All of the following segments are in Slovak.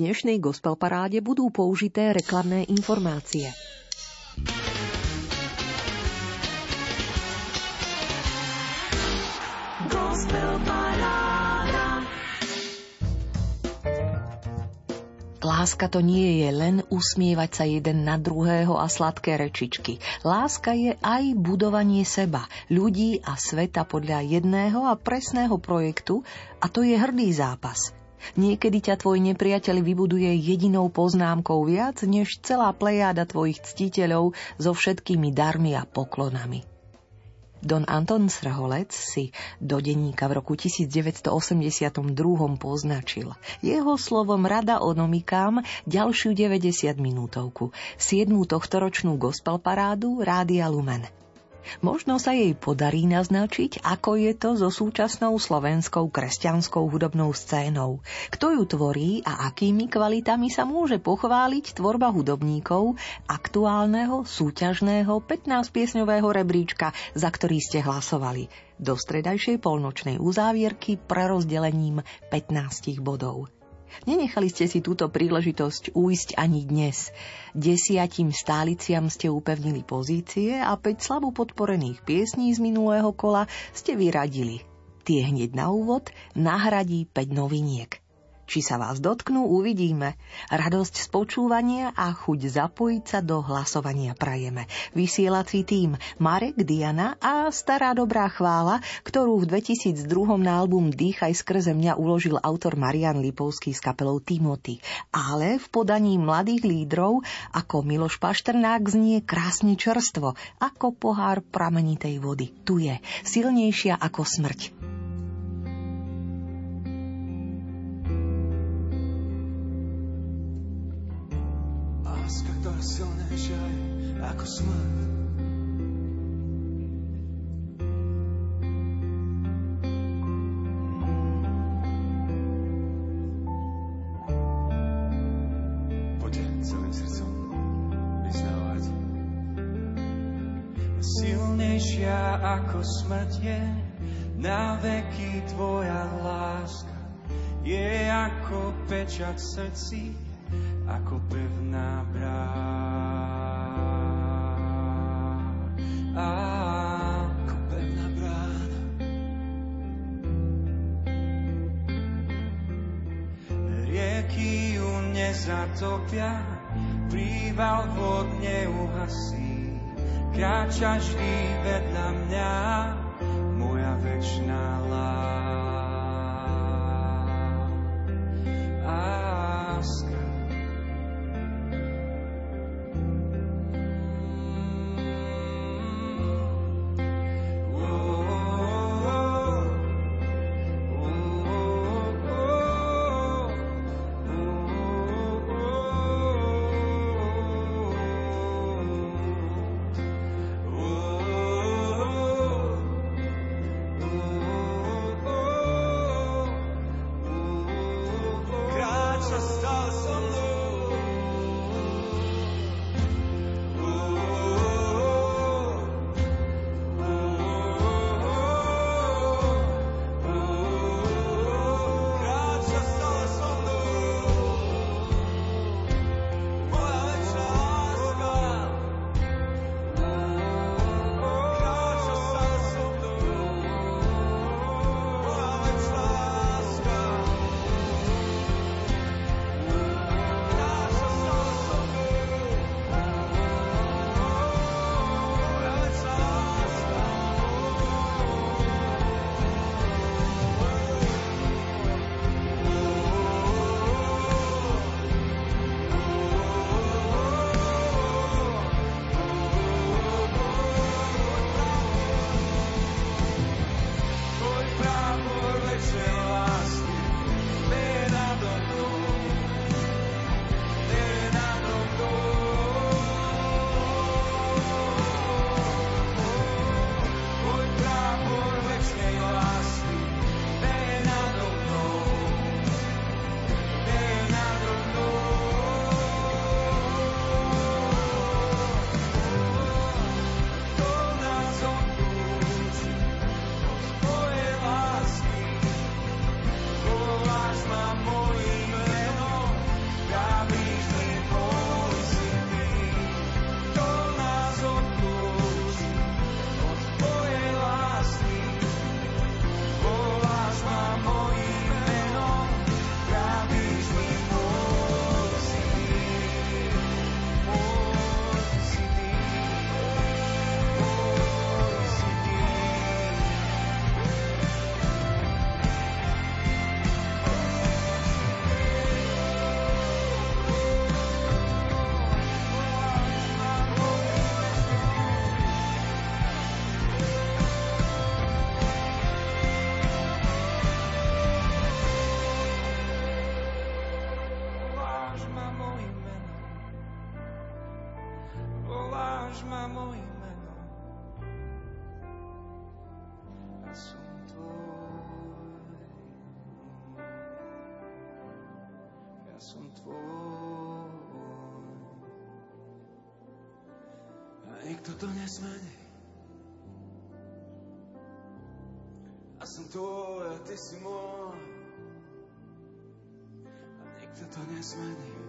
dnešnej gospel paráde budú použité reklamné informácie. Láska to nie je len usmievať sa jeden na druhého a sladké rečičky. Láska je aj budovanie seba, ľudí a sveta podľa jedného a presného projektu a to je hrdý zápas. Niekedy ťa tvoj nepriateľ vybuduje jedinou poznámkou viac než celá plejáda tvojich ctiteľov so všetkými darmi a poklonami. Don Anton Srholec si do denníka v roku 1982 poznačil. Jeho slovom rada onomikám ďalšiu 90 minútovku, 7. tohtoročnú gospel parádu Rádia Lumen. Možno sa jej podarí naznačiť, ako je to so súčasnou slovenskou kresťanskou hudobnou scénou, kto ju tvorí a akými kvalitami sa môže pochváliť tvorba hudobníkov aktuálneho súťažného 15-piesňového rebríčka, za ktorý ste hlasovali do stredajšej polnočnej uzávierky prerozdelením 15 bodov. Nenechali ste si túto príležitosť újsť ani dnes. Desiatim stáliciam ste upevnili pozície a 5 slabo podporených piesní z minulého kola ste vyradili. Tie hneď na úvod nahradí 5 noviniek. Či sa vás dotknú, uvidíme. Radosť z počúvania a chuť zapojiť sa do hlasovania prajeme. Vysielací tým Marek, Diana a stará dobrá chvála, ktorú v 2002 na album Dýchaj skrze mňa uložil autor Marian Lipovský s kapelou Timothy. Ale v podaní mladých lídrov ako Miloš Pašternák znie krásne čerstvo, ako pohár pramenitej vody. Tu je, silnejšia ako smrť. Silnejšia ako smrť. Poďte celým srdcom vyznávať. Silnejšia ako smrť je na veky tvoja láska. Je ako pečať srdci, ako pevná brána. Ako pevná brána. Rieky ju nezatopia, príval vod neuhasí. Kráčaš vždy vedľa mňa, moja večná láska. Som tvoj. A nikto to nesmení. A som tvoj a ty si môj. A nikto to nesmení.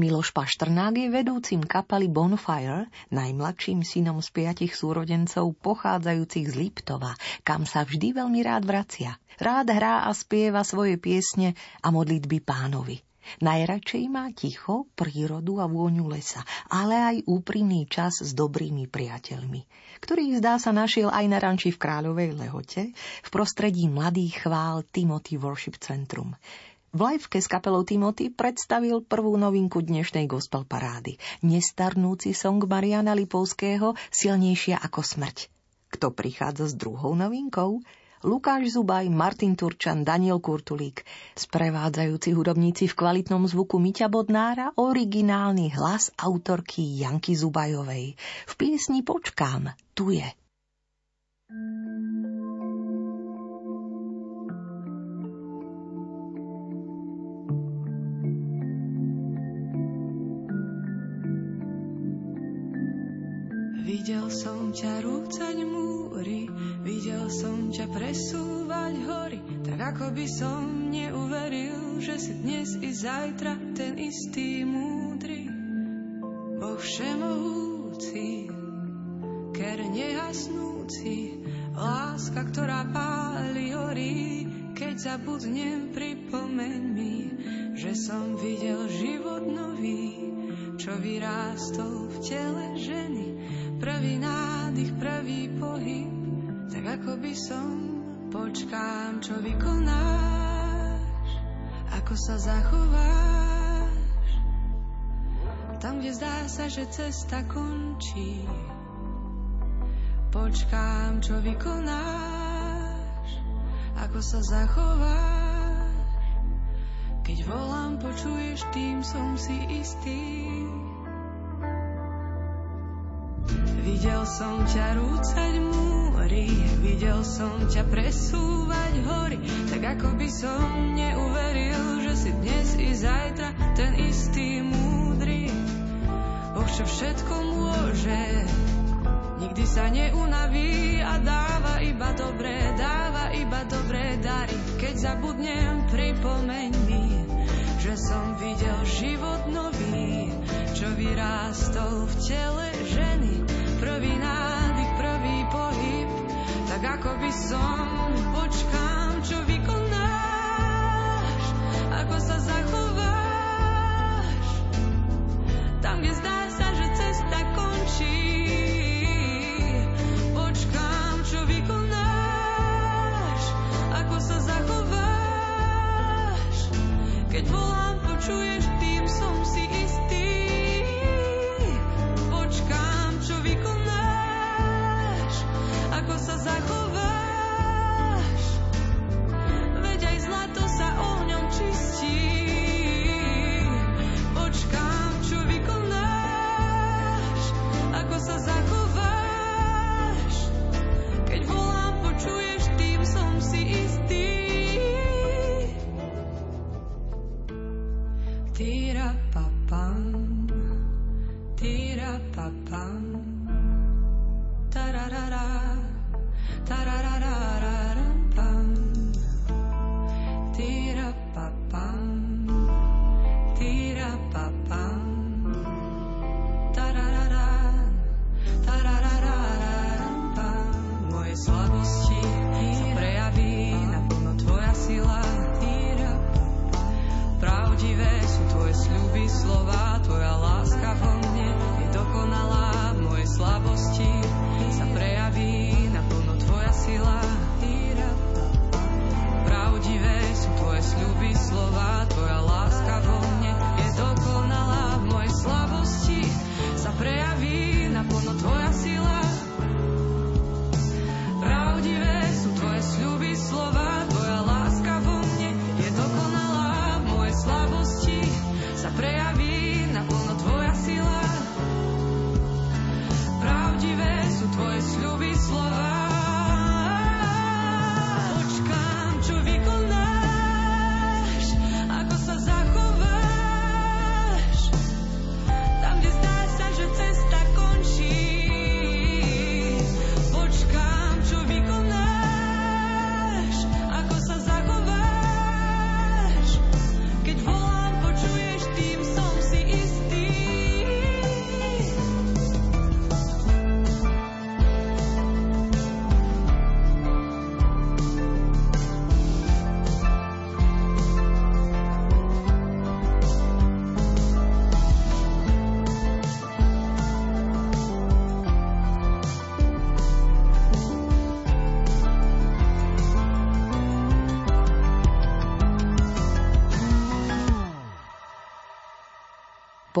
Miloš Paštrnák je vedúcim kapely Bonfire, najmladším synom z piatich súrodencov pochádzajúcich z Liptova, kam sa vždy veľmi rád vracia. Rád hrá a spieva svoje piesne a modlitby pánovi. Najradšej má ticho, prírodu a vôňu lesa, ale aj úprimný čas s dobrými priateľmi, ktorých zdá sa našiel aj na ranči v Kráľovej Lehote v prostredí mladých chvál Timothy Worship Centrum. V liveke s kapelou Timothy predstavil prvú novinku dnešnej gospel parády. Nestarnúci song Mariana Lipovského Silnejšia ako smrť. Kto prichádza s druhou novinkou? Lukáš Zubaj, Martin Turčan, Daniel Kurtulík. Sprevádzajúci hudobníci v kvalitnom zvuku Miťa Bodnára, originálny hlas autorky Janky Zubajovej. V piesni Počkám, tu je. Videl som ťa rúcať múry, videl som ťa presúvať hory, tak ako by som neuveril, že si dnes i zajtra ten istý múdry. Boh všemohúci, ker nehasnúci, láska, ktorá páli horí, keď zabudnem, pripomeň mi, že som videl život nový, čo vyrástol v tele ženy Prvý nádych, prvý pohyb, tak ako by som počkám, čo vykonáš, ako sa zachováš. Tam, kde zdá sa, že cesta končí, počkám, čo vykonáš, ako sa zachováš. Keď volám, počuješ, tým som si istý. Videl som ťa rúcať múry, videl som ťa presúvať hory, tak ako by som neuveril, že si dnes i zajtra ten istý múdry. Boh čo všetko môže, nikdy sa neunaví a dáva iba dobré, dáva iba dobré dary. Keď zabudnem, pripomeň mi, že som videl život nový, čo vyrástol v tele ženy prvý nádych, prvý pohyb, tak ako by som počkám, čo vykonáš, ako sa zachováš, tam, kde zdá sa, že cesta končí. Počkám, čo vykonáš, ako sa zachováš, keď volám, počuješ,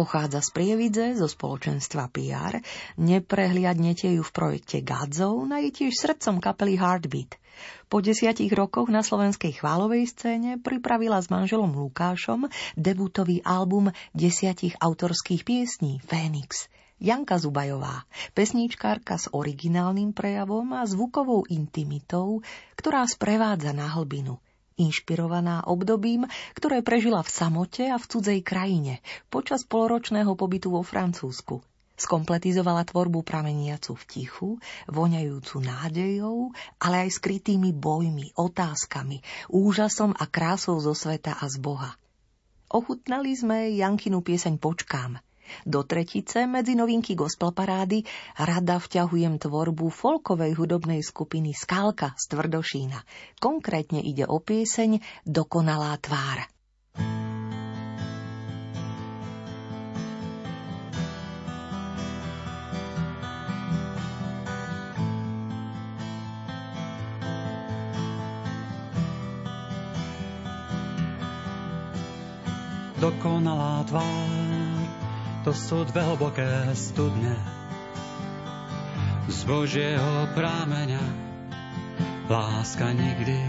Pochádza z Prievidze, zo spoločenstva PR, neprehliadnete ju v projekte Godzone a je tiež srdcom kapely Heartbeat. Po desiatich rokoch na slovenskej chválovej scéne pripravila s manželom Lukášom debutový album desiatich autorských piesní Fénix. Janka Zubajová, pesníčkárka s originálnym prejavom a zvukovou intimitou, ktorá sprevádza na hlbinu – inšpirovaná obdobím, ktoré prežila v samote a v cudzej krajine počas poloročného pobytu vo Francúzsku. Skompletizovala tvorbu prameniacu v tichu, voňajúcu nádejou, ale aj skrytými bojmi, otázkami, úžasom a krásou zo sveta a z Boha. Ochutnali sme Jankinu pieseň Počkám – do tretice medzi novinky gospel parády rada vťahujem tvorbu folkovej hudobnej skupiny Skálka z Tvrdošína. Konkrétne ide o pieseň Dokonalá tvár. Dokonalá tvár to sú dve hlboké studne z Božieho prámeňa. Láska nikdy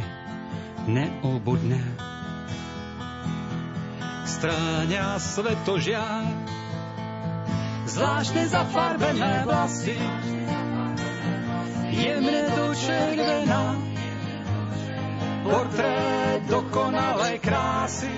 neubudne. Stráňa svetožia, zvláštne zafarbené vlasy, jemne do červená, portrét dokonalej krásy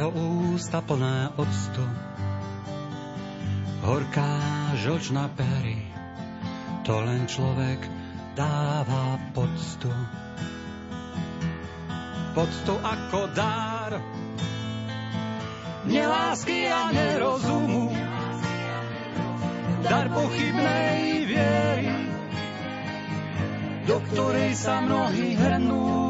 ústa plné octu. Horká žočná pery, to len človek dáva poctu. Poctu ako dár, nelásky a nerozumu, dar pochybnej viery, do ktorej sa mnohí hrnú.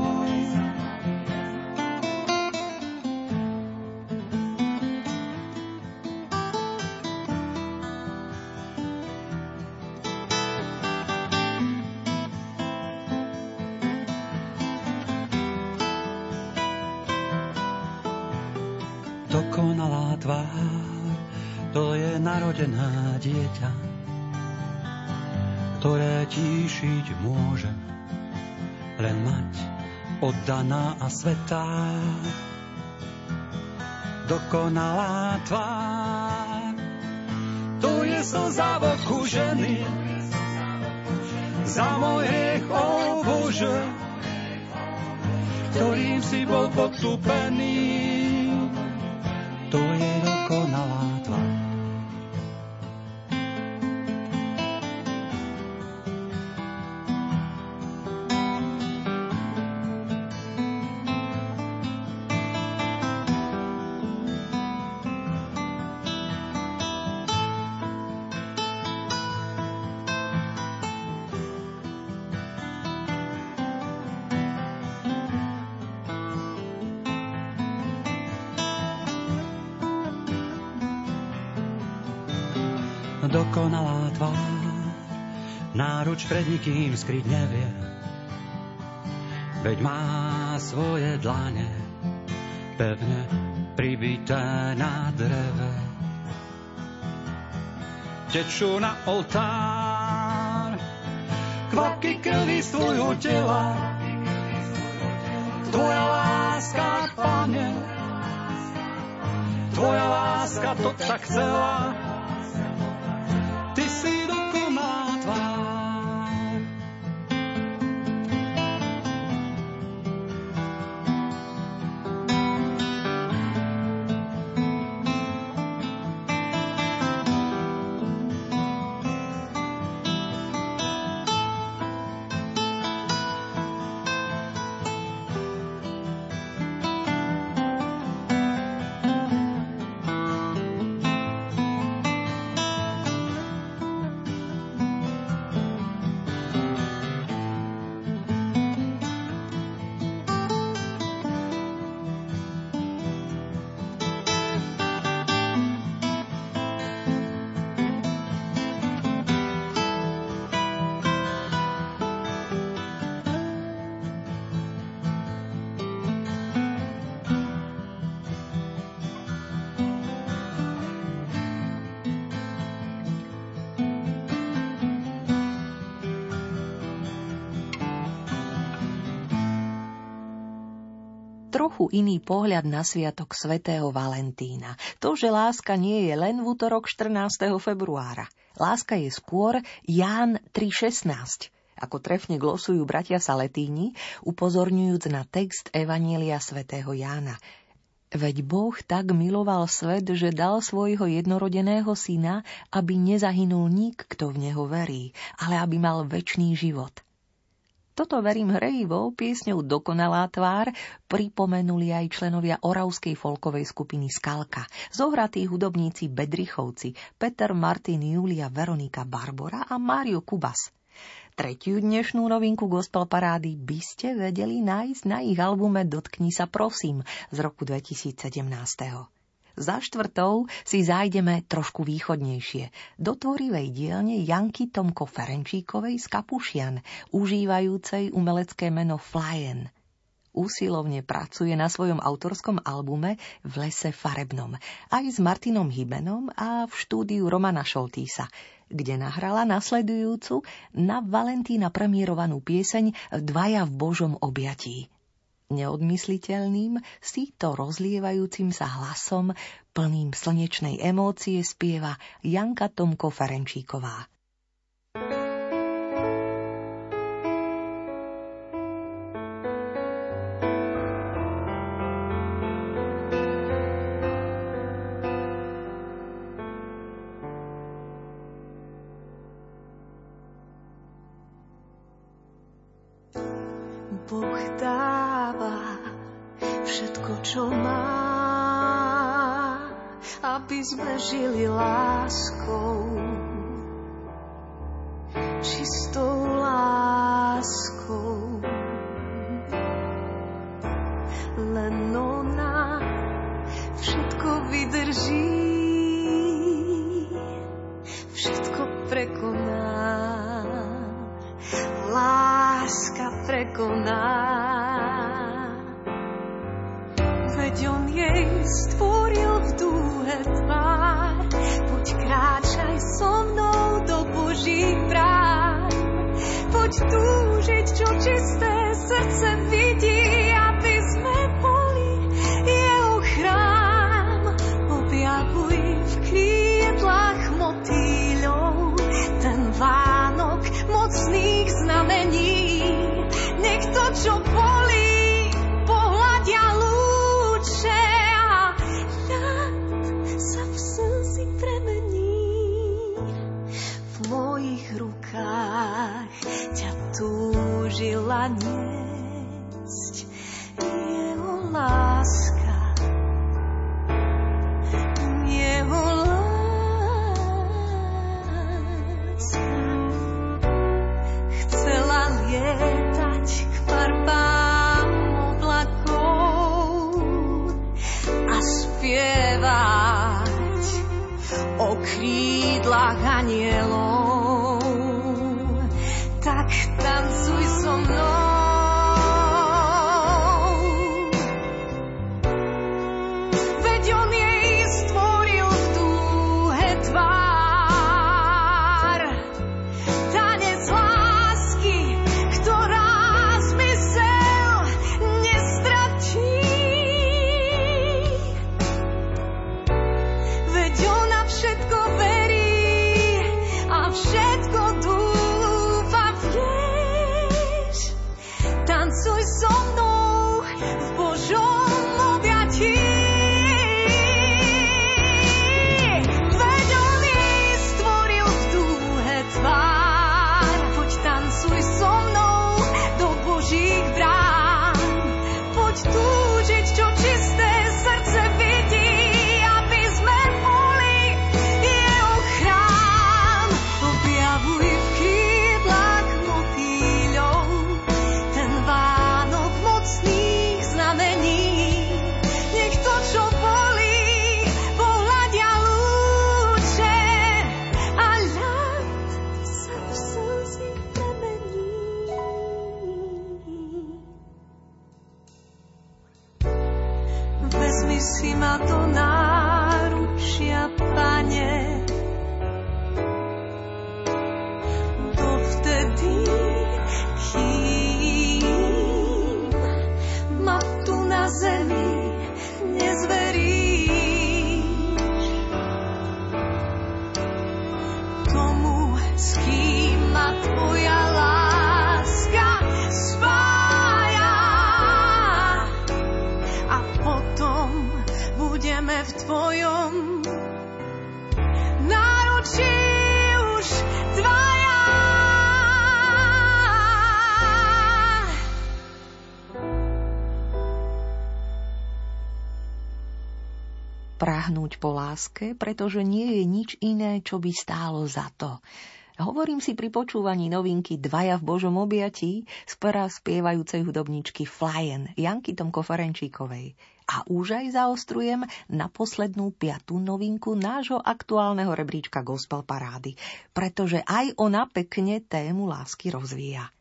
Dieťa, ktoré tíšiť môže len mať oddaná a svetá. Dokonalá tvár, to je slza v oku ženy, za môj hriech, o Bože, ktorým si bol podstúpený. To je pred nikým skryť nevie. Veď má svoje dlane pevne pribité na dreve. Tečú na oltár kvapky krvi z tvojho tela. Tvoja láska, Pane, Tvoja láska to tak chcela, trochu iný pohľad na sviatok svätého Valentína. To, že láska nie je len v útorok 14. februára. Láska je skôr Ján 3.16 ako trefne glosujú bratia Saletíni, upozorňujúc na text Evanielia svätého Jána. Veď Boh tak miloval svet, že dal svojho jednorodeného syna, aby nezahynul nik, kto v neho verí, ale aby mal väčší život – toto verím hrejivou piesňou Dokonalá tvár pripomenuli aj členovia oravskej folkovej skupiny Skalka, zohratí hudobníci Bedrichovci, Peter Martin Julia Veronika Barbora a Mário Kubas. Tretiu dnešnú novinku gospel parády by ste vedeli nájsť na ich albume Dotkni sa prosím z roku 2017. Za štvrtou si zájdeme trošku východnejšie, do tvorivej dielne Janky Tomko Ferenčíkovej z Kapušian, užívajúcej umelecké meno Flyen. Úsilovne pracuje na svojom autorskom albume V lese farebnom, aj s Martinom Hybenom a v štúdiu Romana Šoltísa, kde nahrala nasledujúcu na Valentína premiérovanú pieseň Dvaja v Božom objatí neodmysliteľným, síto rozlievajúcim sa hlasom, plným slnečnej emócie spieva Janka Tomko Ferenčíková. Túžiť, čo čisté srdce vidí, God s kým. A potom budeme v tvojom náručí už dvaja. Prahnúť po láske, pretože nie je nič iné, čo by stálo za to. Hovorím si pri počúvaní novinky Dvaja v Božom objatí z pera spievajúcej hudobničky Flyen Janky Tomko Ferenčíkovej. A už aj zaostrujem na poslednú piatú novinku nášho aktuálneho rebríčka Gospel Parády, pretože aj ona pekne tému lásky rozvíja.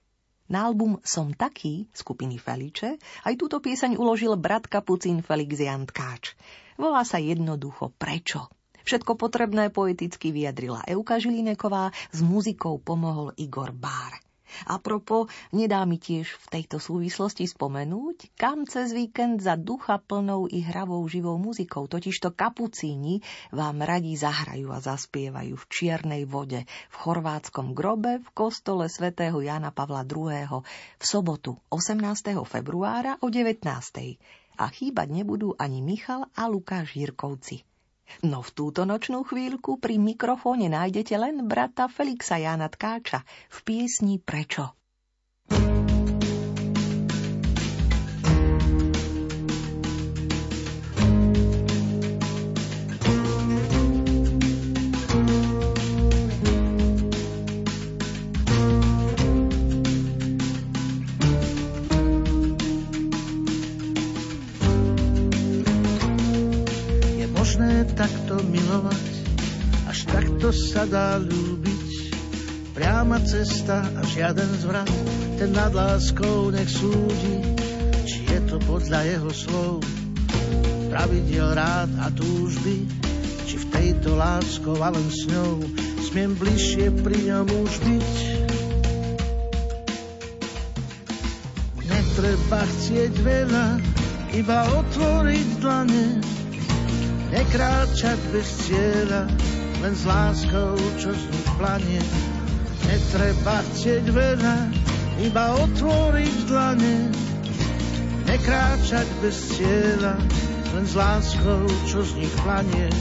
Na album Som taký skupiny Feliče aj túto pieseň uložil brat kapucín Felix Jan Tkáč. Volá sa jednoducho Prečo? Všetko potrebné poeticky vyjadrila Euka Žilineková, s muzikou pomohol Igor Bár. A propo, nedá mi tiež v tejto súvislosti spomenúť, kam cez víkend za ducha plnou i hravou živou muzikou, totižto kapucíni vám radí zahrajú a zaspievajú v čiernej vode, v chorvátskom grobe, v kostole svätého Jana Pavla II. v sobotu 18. februára o 19. A chýbať nebudú ani Michal a Lukáš Jirkovci. No v túto nočnú chvíľku pri mikrofóne nájdete len brata Felixa Jana Tkáča v piesni Prečo. Sa dá ľúbiť. Priama cesta a žiaden zvrat, ten nad láskou nech súdi, či je to podľa jeho slov. Pravidiel rád a túžby, či v tejto láskou a len s ňou smiem bližšie pri ňom už byť. Netreba chcieť veľa, iba otvoriť dlane, nekráčať bez cieľa, len s láskou, čo z nich planie. Netreba chcieť veľa, iba otvoriť dlane, nekráčať bez cieľa, len s láskou, čo z nich planie.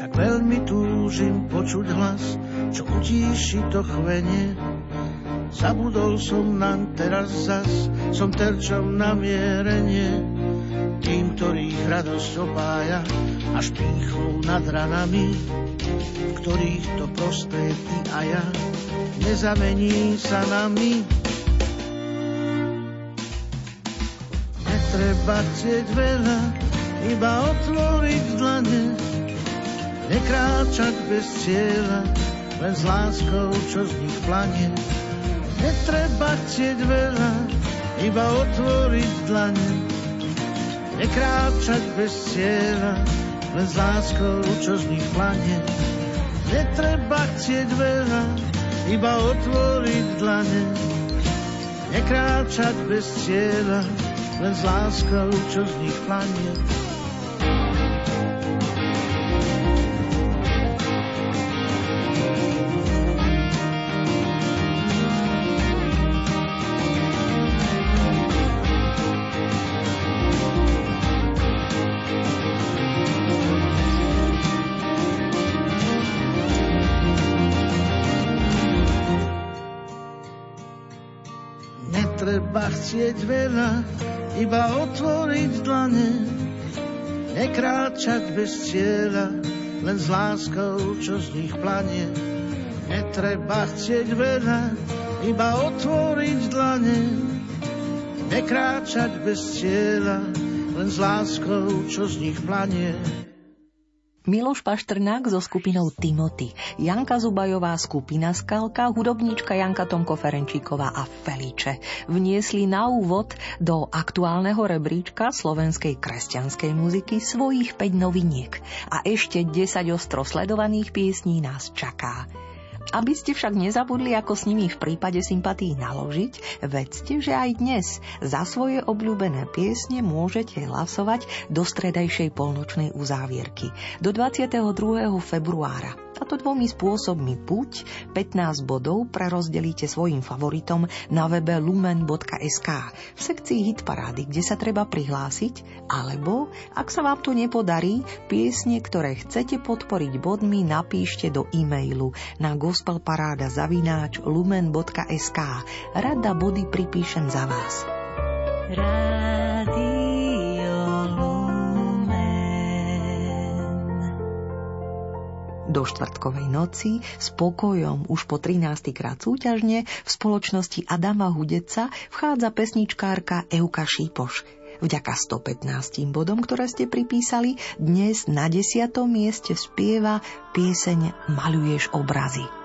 Tak veľmi túžim počuť hlas, čo utíši to chvenie, Zabudol som naň teraz zas, som terčom na mierenie. Tým, ktorých radosť opája, až pýchou nad ranami, v ktorých to prosté ty a ja, nezamení sa nami. Netreba chcieť veľa, iba otvoriť dlane, nekráčať bez cieľa, len s láskou, čo z nich planie Netreba chcieť veľa, iba otvoriť dlane. Nekráčať bez cieľa, len s láskou, čo z nich plane. Netreba chcieť veľa, iba otvoriť dlane. Nekráčať bez cieľa, len s láskou, čo z nich plane. Chcieť veľa, iba otvoriť dlane, nekráčať bez cieľa, len s láskou, čo z nich planie. Netreba chcieť veľa, iba otvoriť dlane, nekráčať bez cieľa, len s láskou, čo z nich planie. Miloš Paštrnák so skupinou Timothy, Janka Zubajová skupina Skalka, hudobníčka Janka Tomko Ferenčíková a Feliče vniesli na úvod do aktuálneho rebríčka slovenskej kresťanskej muziky svojich 5 noviniek a ešte 10 ostro sledovaných piesní nás čaká. Aby ste však nezabudli, ako s nimi v prípade sympatí naložiť, vedzte, že aj dnes za svoje obľúbené piesne môžete hlasovať do stredajšej polnočnej uzávierky do 22. februára. A to dvomi spôsobmi. Buď 15 bodov prerozdelíte svojim favoritom na webe lumen.sk v sekcii hitparády, kde sa treba prihlásiť, alebo, ak sa vám to nepodarí, piesne, ktoré chcete podporiť bodmi, napíšte do e-mailu na gospelparáda zavináč lumen.sk. Rada body pripíšem za vás. Rádio do štvrtkovej noci s pokojom už po 13. krát súťažne v spoločnosti Adama Hudeca vchádza pesničkárka Euka Šípoš. Vďaka 115 bodom, ktoré ste pripísali, dnes na 10. mieste spieva pieseň Maluješ obrazy.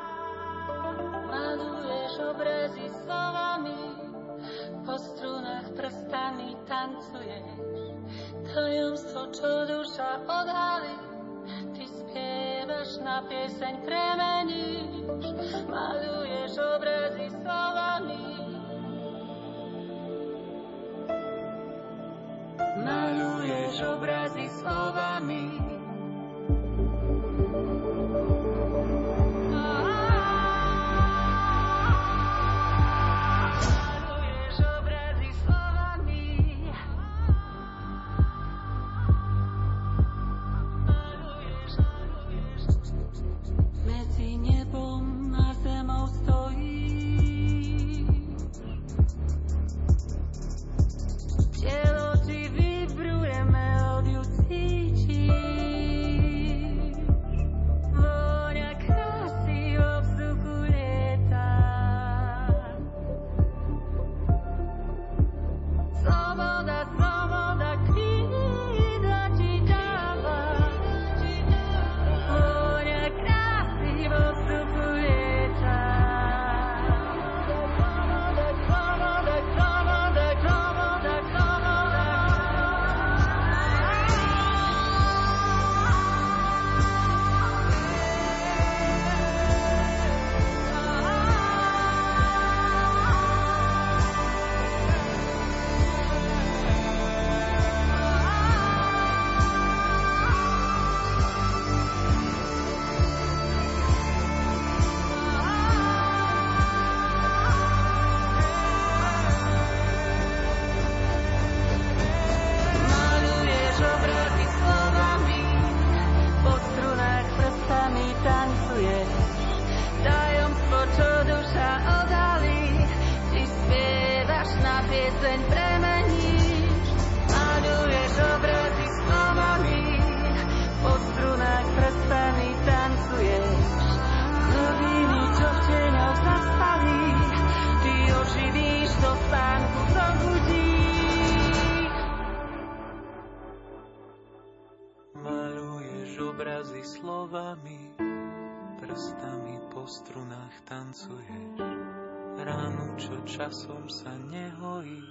Časom sa nehojí,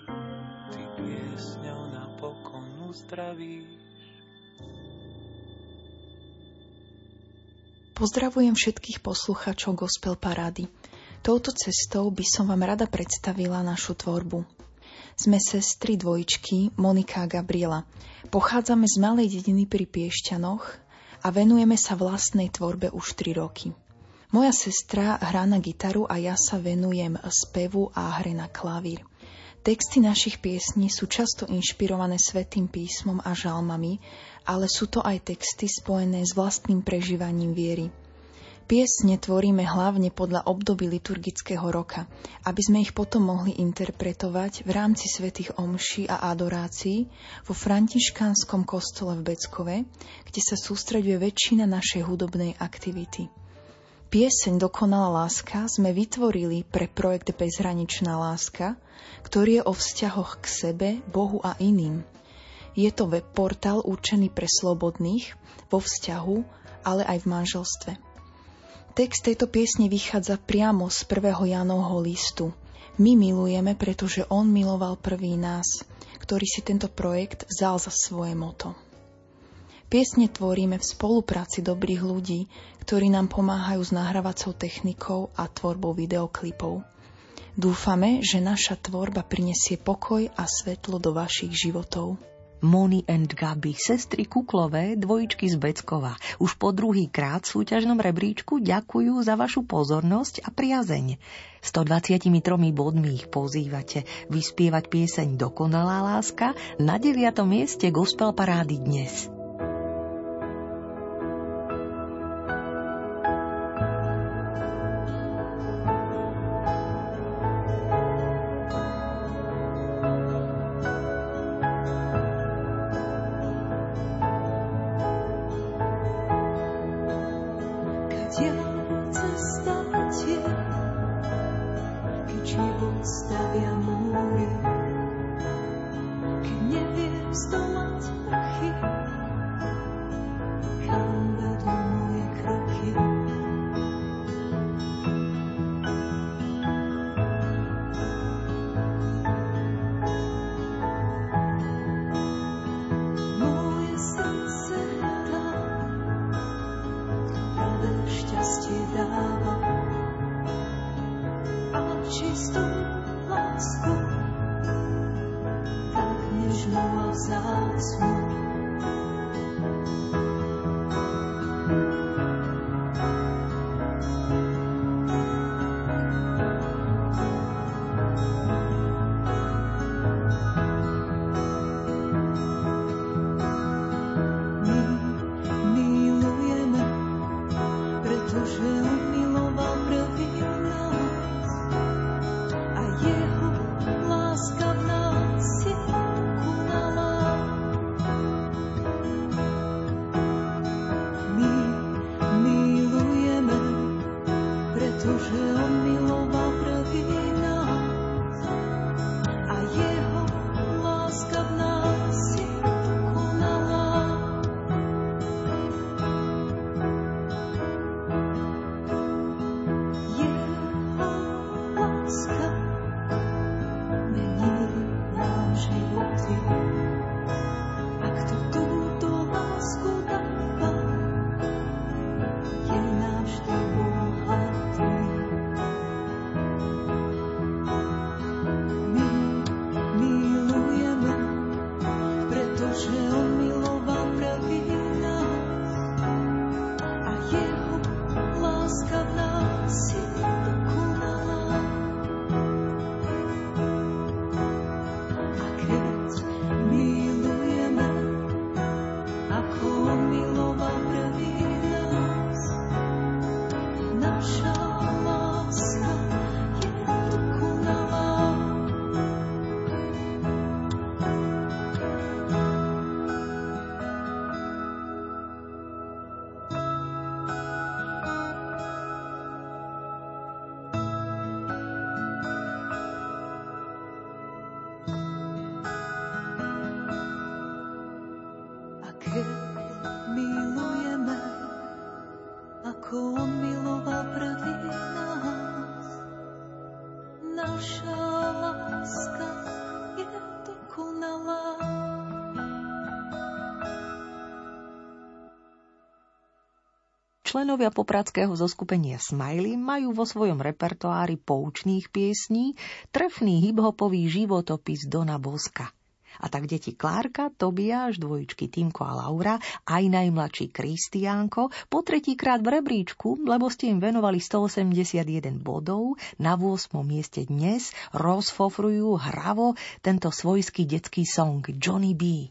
ty piesňou napokon uzdravíš. Pozdravujem všetkých poslucháčov Gospel Parády. Touto cestou by som vám rada predstavila našu tvorbu. Sme sestry dvojčky Monika a Gabriela. Pochádzame z malej dediny pri Piešťanoch a venujeme sa vlastnej tvorbe už 3 roky. Moja sestra hrá na gitaru a ja sa venujem spevu a hre na klavír. Texty našich piesní sú často inšpirované svetým písmom a žalmami, ale sú to aj texty spojené s vlastným prežívaním viery. Piesne tvoríme hlavne podľa období liturgického roka, aby sme ich potom mohli interpretovať v rámci svätých omší a adorácií vo františkánskom kostole v Beckove, kde sa sústreďuje väčšina našej hudobnej aktivity. Pieseň Dokonalá láska sme vytvorili pre projekt Bezhraničná láska, ktorý je o vzťahoch k sebe, Bohu a iným. Je to web portál určený pre slobodných, vo vzťahu, ale aj v manželstve. Text tejto piesne vychádza priamo z prvého Jánovho listu. My milujeme, pretože on miloval prvý nás, ktorý si tento projekt vzal za svoje moto. Piesne tvoríme v spolupráci dobrých ľudí, ktorí nám pomáhajú s nahrávacou technikou a tvorbou videoklipov. Dúfame, že naša tvorba prinesie pokoj a svetlo do vašich životov. Moni and Gabi, sestry Kuklové, dvojičky z Beckova. Už po druhý krát v súťažnom rebríčku ďakujú za vašu pozornosť a priazeň. 123 bodmi ich pozývate vyspievať pieseň Dokonalá láska na 9. mieste gospel parády dnes. Členovia popradského zoskupenia Smiley majú vo svojom repertoári poučných piesní trefný hiphopový životopis Dona Boska. A tak deti Klárka, Tobiáš, dvojičky Timko a Laura, aj najmladší Kristiánko po tretíkrát v rebríčku, lebo ste im venovali 181 bodov, na 8. mieste dnes rozfofrujú hravo tento svojský detský song Johnny B.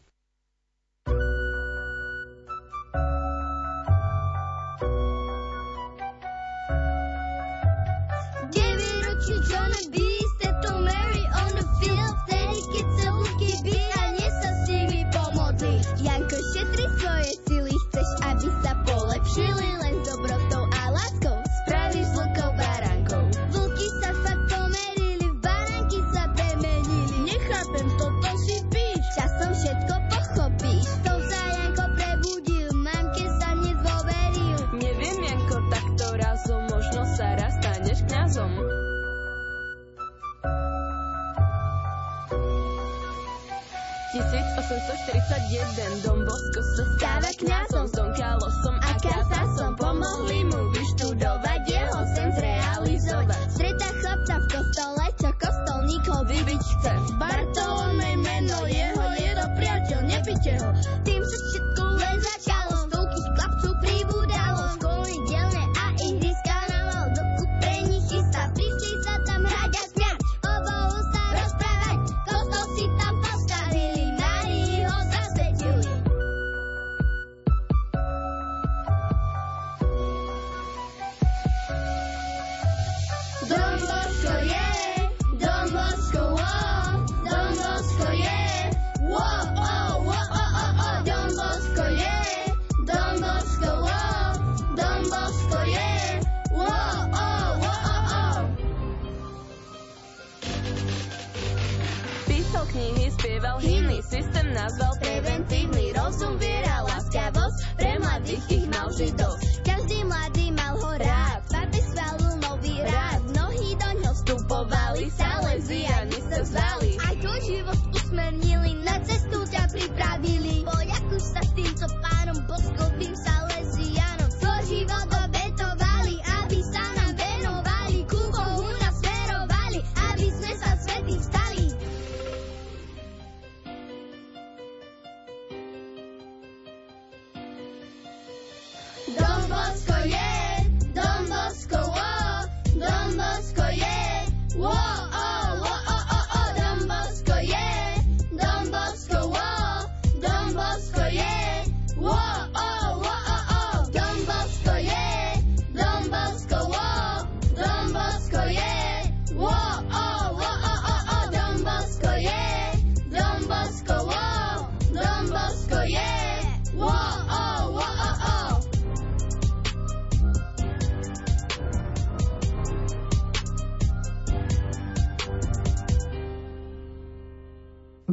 1841 Dom Bosko sa stáva kňazom Som kalosom a kasasom Pomohli mu vyštudovať Jeho sen zrealizovať. Streta chlapca v kostole Čo kostolníkov vybiť chce. Bartolomej meno Jeho jedo priateľ Nepite ho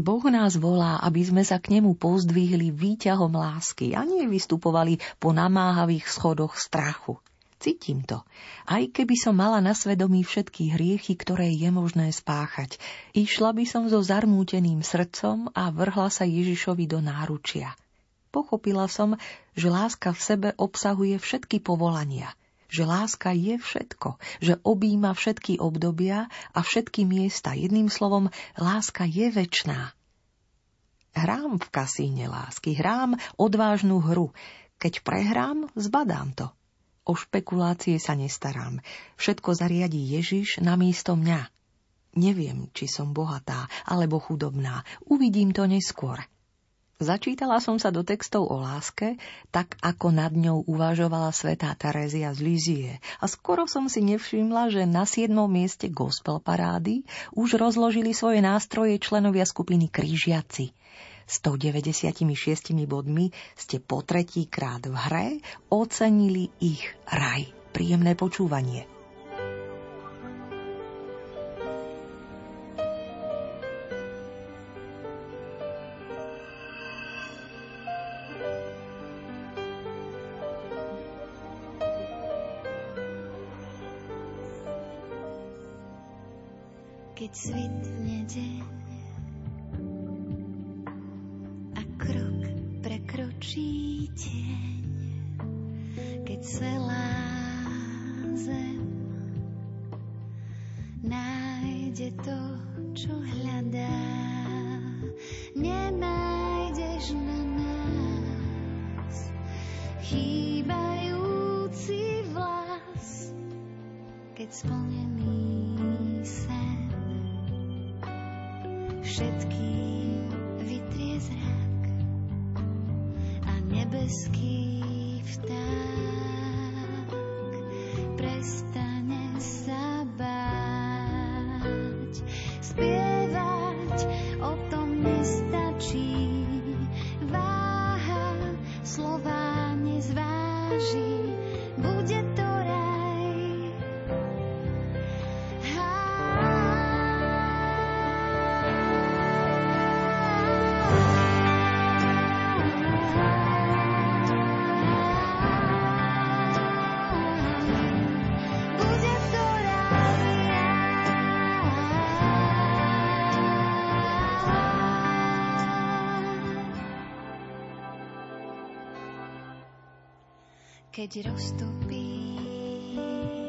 Boh nás volá, aby sme sa k nemu pozdvihli výťahom lásky a nie vystupovali po namáhavých schodoch strachu. Cítim to. Aj keby som mala na svedomí všetky hriechy, ktoré je možné spáchať, išla by som so zarmúteným srdcom a vrhla sa Ježišovi do náručia. Pochopila som, že láska v sebe obsahuje všetky povolania – že láska je všetko, že objíma všetky obdobia a všetky miesta. Jedným slovom, láska je väčná. Hrám v kasíne lásky, hrám odvážnu hru. Keď prehrám, zbadám to. O špekulácie sa nestarám. Všetko zariadí Ježiš na místo mňa. Neviem, či som bohatá alebo chudobná. Uvidím to neskôr. Začítala som sa do textov o láske, tak ako nad ňou uvažovala svetá Terézia z Lízie a skoro som si nevšimla, že na siedmom mieste gospel parády už rozložili svoje nástroje členovia skupiny Krížiaci. 196 bodmi ste po tretí krát v hre ocenili ich raj. Príjemné počúvanie. Keď svitne deň a krok prekročí tieň, keď celá zem nájde to, čo hľadá. Nenájdeš na nás chýbajúci vlas, keď splnený keď roztopíš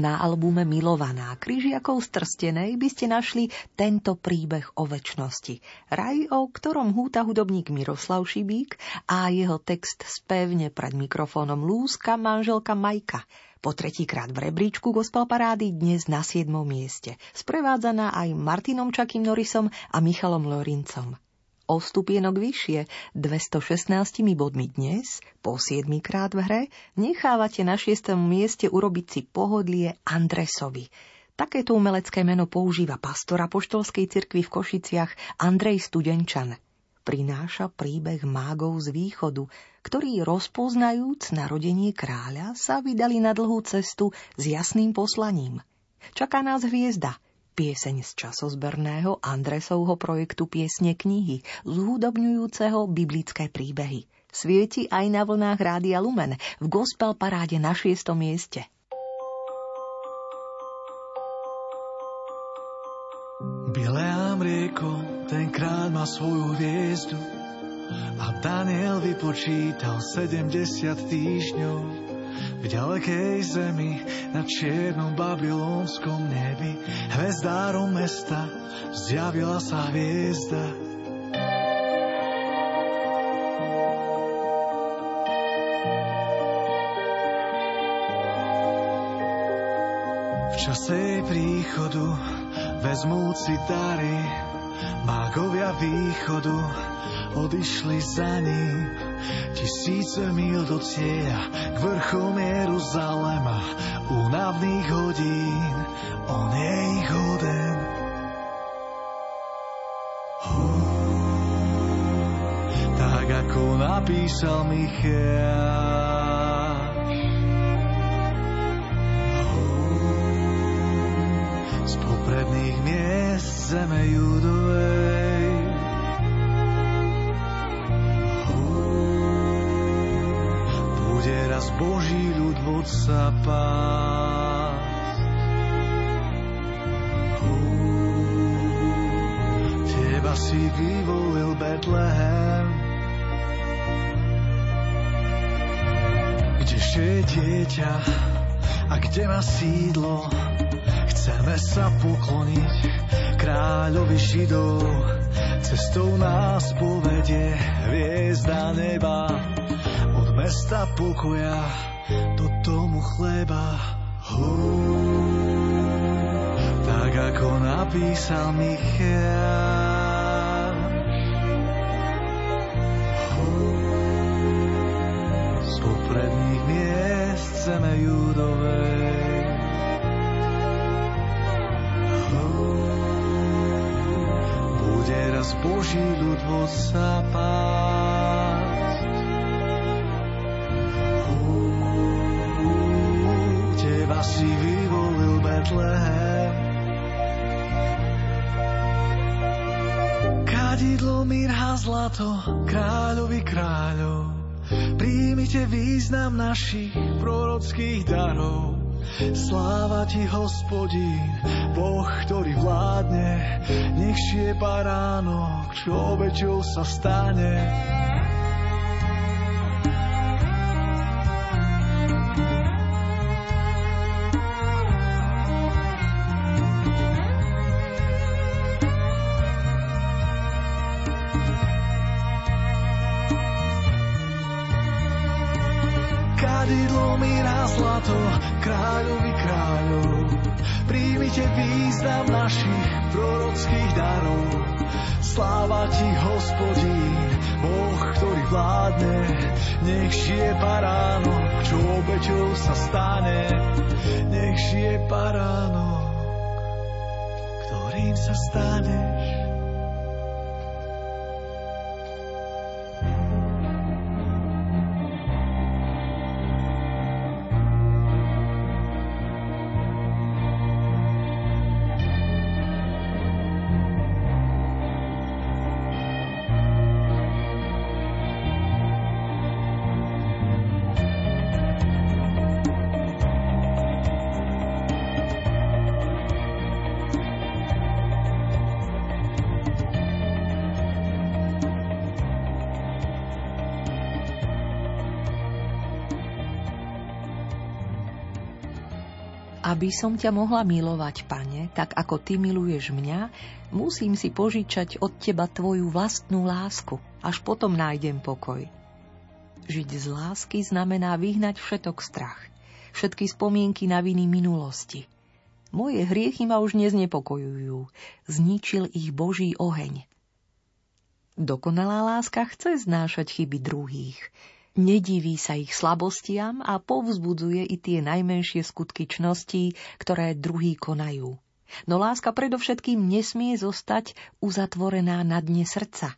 Na albume Milovaná Kryžiakov z Trstenej by ste našli tento príbeh o väčšnosti. Raj, o ktorom húta hudobník Miroslav Šibík a jeho text spevne pred mikrofónom lúska manželka Majka. Po tretíkrát v rebríčku gospel parády dnes na 7. mieste, sprevádzaná aj Martinom Čakým Norisom a Michalom Lorincom o stupienok vyššie, 216 bodmi dnes, po 7 krát v hre, nechávate na 6. mieste urobiť si pohodlie Andresovi. Takéto umelecké meno používa pastor apoštolskej cirkvi v Košiciach Andrej Studenčan. Prináša príbeh mágov z východu, ktorí rozpoznajúc narodenie kráľa sa vydali na dlhú cestu s jasným poslaním. Čaká nás hviezda – pieseň z časozberného Andresovho projektu Piesne knihy, zhudobňujúceho biblické príbehy. Svieti aj na vlnách Rádia Lumen v gospel paráde na 6. mieste. Bileám rieko, tenkrát má svoju hviezdu, A Daniel vypočítal 70 týždňov v ďalekej zemi na čiernom babylonskom nebi hvezdárom mesta zjavila sa hviezda. Čase jej príchodu vezmúci dary mágovia východu odišli za ním tisíce mil do cieľa k vrchom Jeruzalema únavných hodín on je ich hoden tak ako napísal Michal popredných miest zeme judovej. Bude raz Boží ľud vodca pás. Teba si vyvolil Betlehem, kdeže je dieťa a kde má sídlo, Chceme sa pokloniť kráľovi Židov, cestou nás povedie hviezda neba. Mesta pokoja do tomu chleba. Hú, tak ako napísal Michal. Hú, z popredných miest zeme judovej. bude raz Boží ľud sa pásť. Betlehem. Kadidlo, mirha, zlato, kráľovi kráľov, príjmite význam našich prorockých darov. Sláva ti, hospodín, Boh, ktorý vládne, nech je baránok, čo obeťou sa stane. Vládne. Nech žije paránok, čo obeťou sa stane. Nech žije paránok, ktorým sa staneš. Aby som ťa mohla milovať, pane, tak ako ty miluješ mňa, musím si požičať od teba tvoju vlastnú lásku, až potom nájdem pokoj. Žiť z lásky znamená vyhnať všetok strach, všetky spomienky na viny minulosti. Moje hriechy ma už neznepokojujú, zničil ich Boží oheň. Dokonalá láska chce znášať chyby druhých, Nediví sa ich slabostiam a povzbudzuje i tie najmenšie skutky čností, ktoré druhý konajú. No láska predovšetkým nesmie zostať uzatvorená na dne srdca.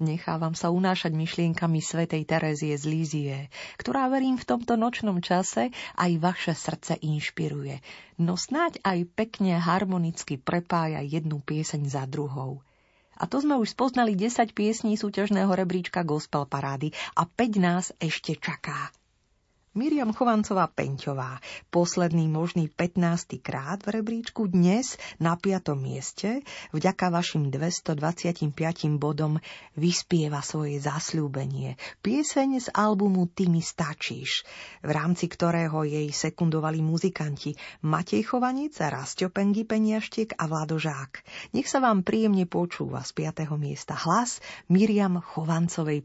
Nechávam sa unášať myšlienkami svätej Terezie z Lízie, ktorá verím v tomto nočnom čase aj vaše srdce inšpiruje. No snáď aj pekne harmonicky prepája jednu pieseň za druhou. A to sme už spoznali 10 piesní súťažného rebríčka Gospel Parády a 5 nás ešte čaká. Miriam Chovancová Peňťová. Posledný možný 15. krát v rebríčku dnes na 5. mieste vďaka vašim 225 bodom vyspieva svoje zasľúbenie. Pieseň z albumu Ty mi stačíš, v rámci ktorého jej sekundovali muzikanti Matej Chovanec, Rastio Pengy Peniaštiek a Vladožák. Nech sa vám príjemne počúva z 5. miesta hlas Miriam Chovancovej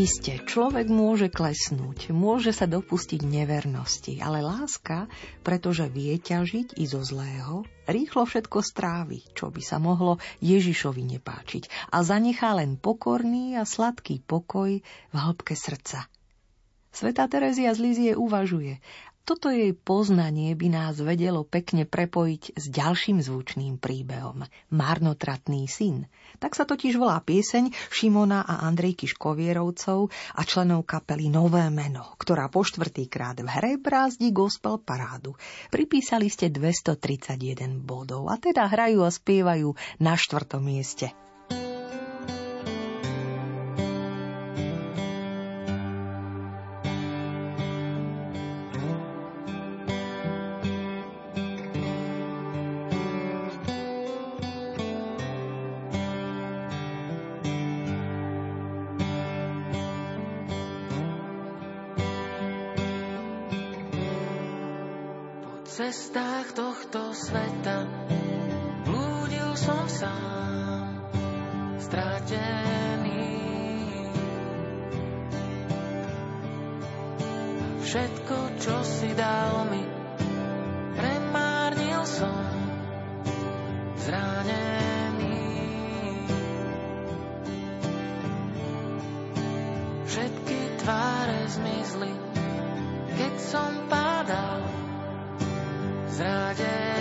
Isté, človek môže klesnúť, môže sa dopustiť nevernosti, ale láska, pretože vie ťažiť i zo zlého, rýchlo všetko strávi, čo by sa mohlo Ježišovi nepáčiť a zanechá len pokorný a sladký pokoj v hĺbke srdca. Svetá Terezia z Lizie uvažuje, toto jej poznanie by nás vedelo pekne prepojiť s ďalším zvučným príbehom. Marnotratný syn. Tak sa totiž volá pieseň Šimona a Andrejky Škovierovcov a členov kapely Nové meno, ktorá po štvrtýkrát v hre brázdi gospel parádu. Pripísali ste 231 bodov a teda hrajú a spievajú na štvrtom mieste. Zranený. Všetky tváre zmizli, keď som padal zradený.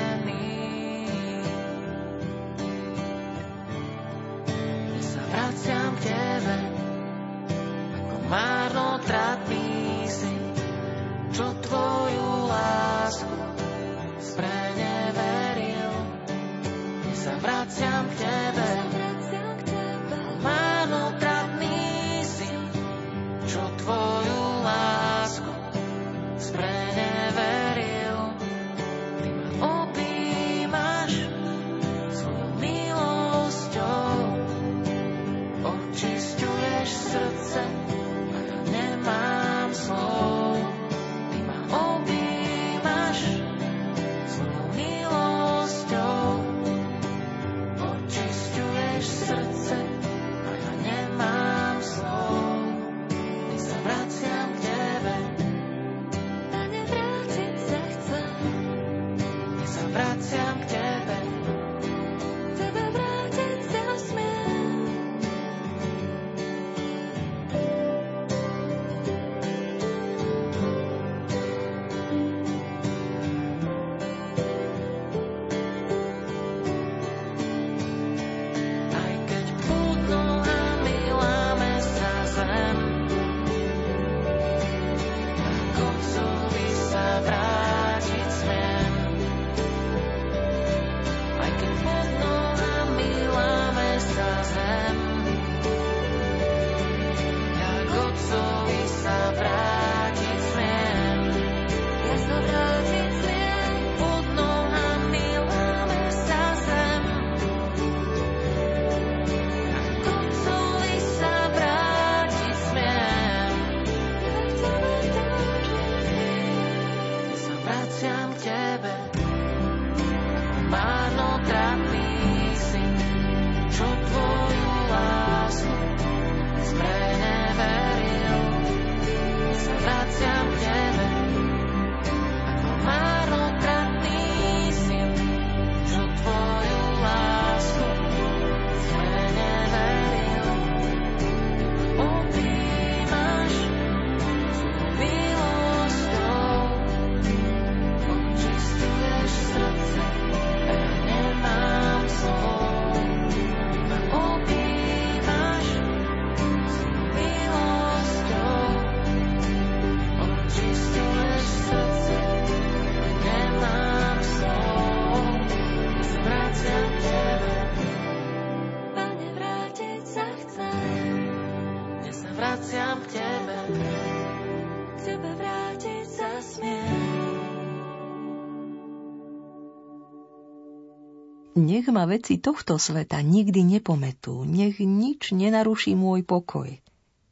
Nech ma veci tohto sveta nikdy nepometú, nech nič nenaruší môj pokoj.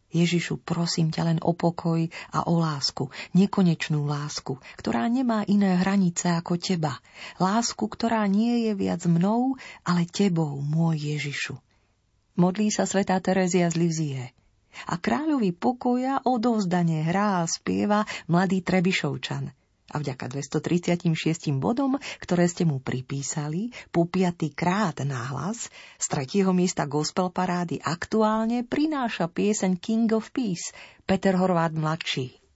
Ježišu, prosím ťa len o pokoj a o lásku, nekonečnú lásku, ktorá nemá iné hranice ako teba. Lásku, ktorá nie je viac mnou, ale tebou, môj Ježišu. Modlí sa svätá Terezia z Lizie. a kráľovi pokoja odovzdane hrá a spieva mladý Trebišovčan. A vďaka 236 bodom, ktoré ste mu pripísali, po piatý krát náhlas, z tretieho miesta gospel parády aktuálne prináša pieseň King of Peace Peter Horvát mladší.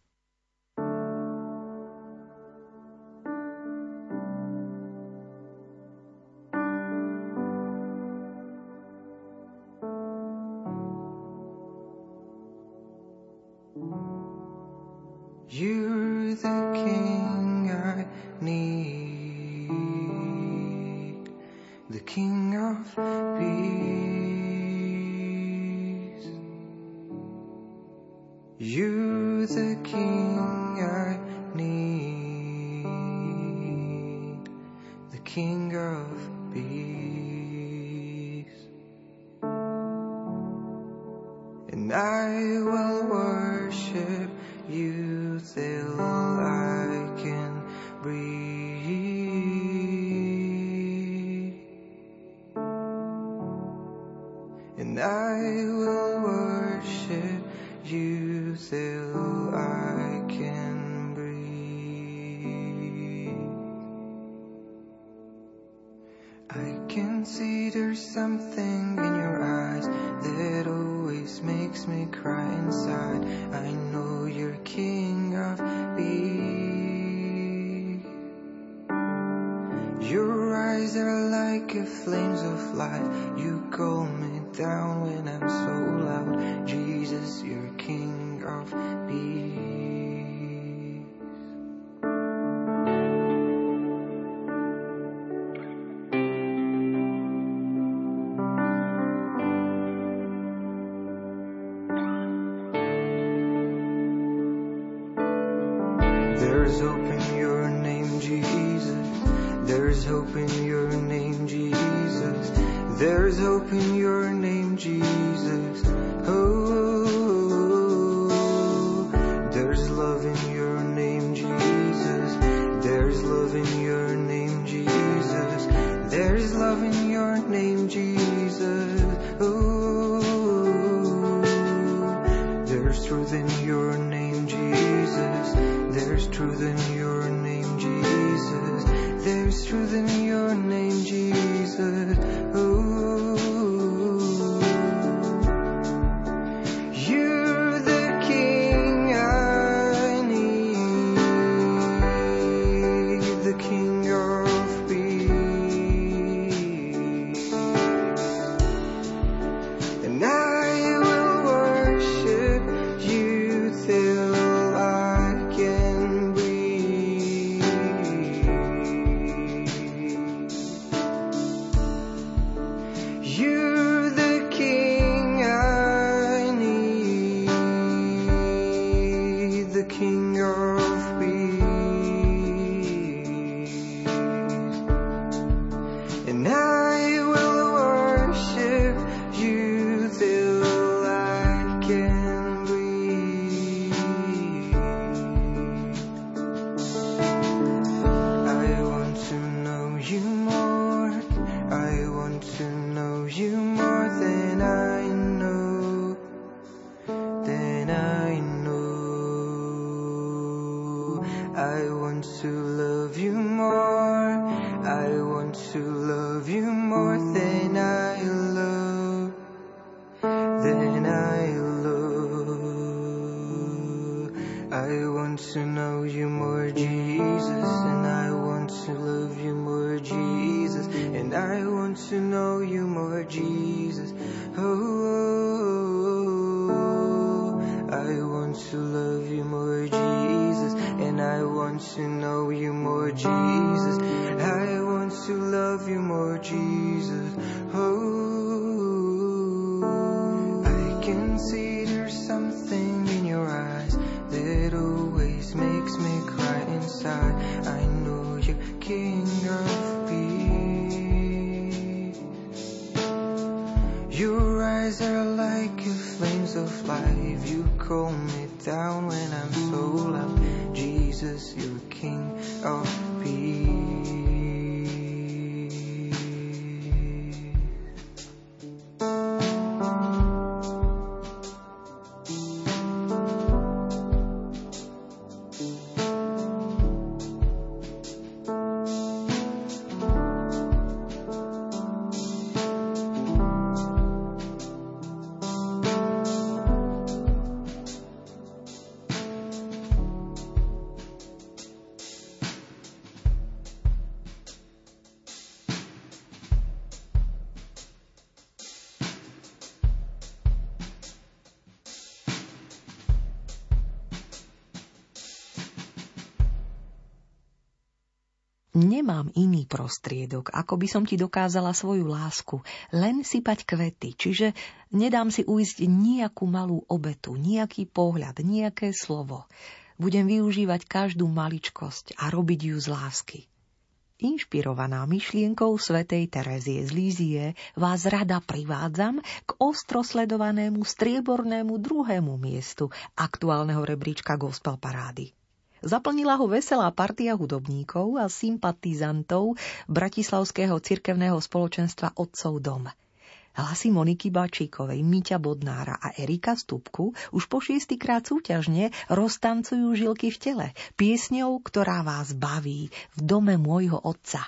There is hope in your name, Jesus. There is hope in your name, Jesus. There is hope in your name, Jesus. oh. Prostriedok, ako by som ti dokázala svoju lásku, len sypať kvety, čiže nedám si uísť nejakú malú obetu, nejaký pohľad, nejaké slovo. Budem využívať každú maličkosť a robiť ju z lásky. Inšpirovaná myšlienkou svätej Terezie z Lízie vás rada privádzam k ostrosledovanému striebornému druhému miestu aktuálneho rebríčka Gospel Parády. Zaplnila ho veselá partia hudobníkov a sympatizantov Bratislavského cirkevného spoločenstva Otcov dom. Hlasy Moniky Bačíkovej, Míťa Bodnára a Erika Stupku už po šiestýkrát súťažne roztancujú žilky v tele, piesňou, ktorá vás baví v dome môjho otca.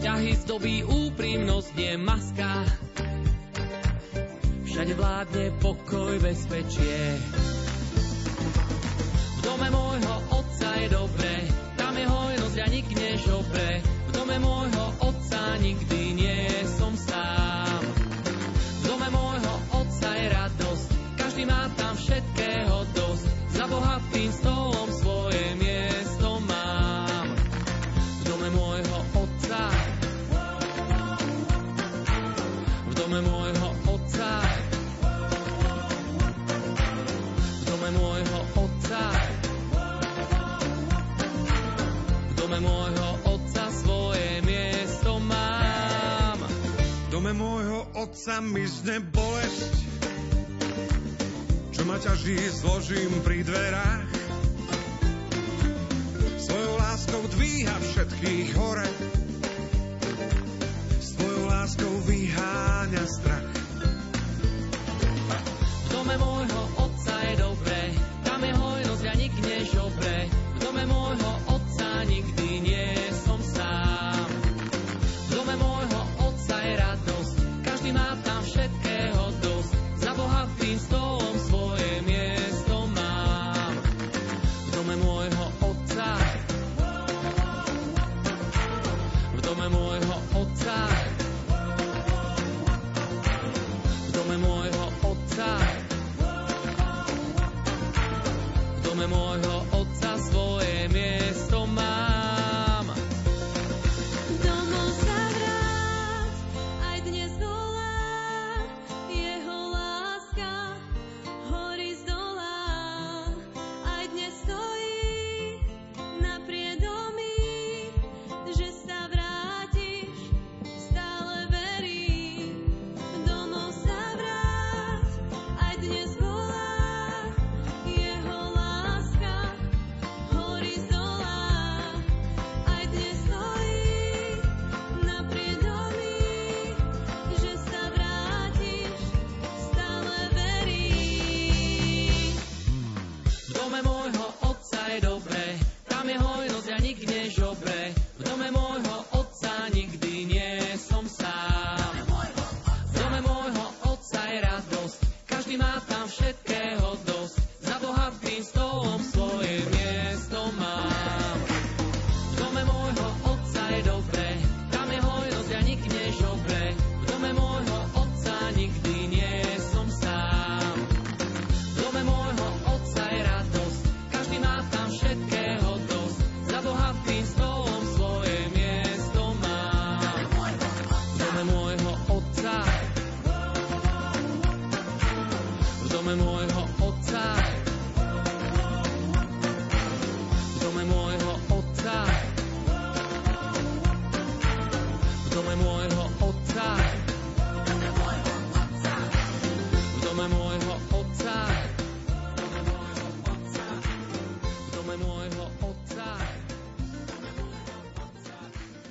Vzťahy zdobí úprimnosť, nie maska. Všade vládne pokoj, bezpečie. V dome môjho otca je dobre, tam je hojnosť a nik nežobre. V dome môjho otca nikdy nie som sám. Otca mizne bolesť, čo ma ťaží, zložím pri dverách. Svojou láskou dvíha všetkých hore,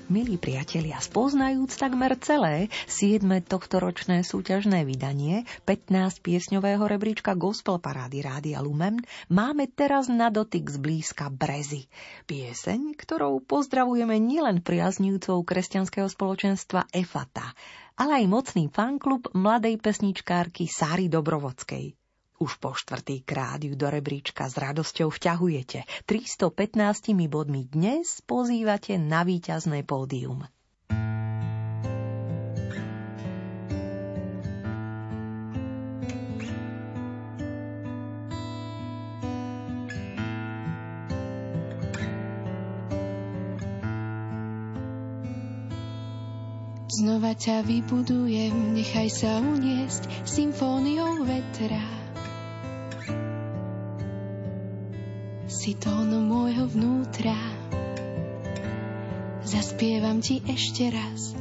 Milí priatelia, spoznajúc takmer celé 7. tohtoročné súťažné vydanie 15 piesňového rebríčka Gospel Parády Rádia Lumen, máme teraz na dotyk zblízka Brezy. Pieseň, ktorou pozdravujeme nielen priaznívcov kresťanského spoločenstva EFATA, ale aj mocný fanklub mladej pesničkárky Sáry Dobrovodskej. Už po štvrtý krát ju do rebríčka s radosťou vťahujete. 315 bodmi dnes pozývate na víťazné pódium. Znova ťa vybudujem, nechaj sa uniesť symfóniou vetra. Si tónom môjho vnútra. Zaspievam ti ešte raz.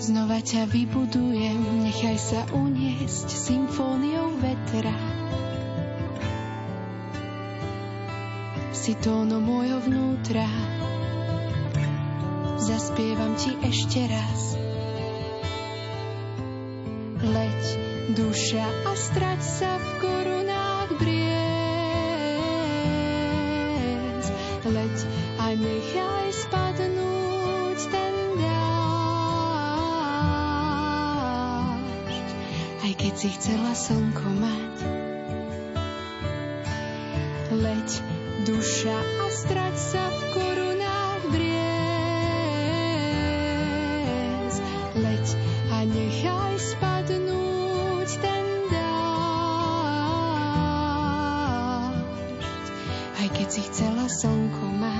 Znova ťa vybudujem, nechaj sa uniesť symfóniou vetra. Si tóno môjho vnútra. Zaspievam ti ešte raz. Leď, duša a strať sa v korunách briez. Leď a nechaj spadnúť ten dážď. Aj keď si chcela slnko mať. Nechaj spadnúť aj keď si chcela slnko mať.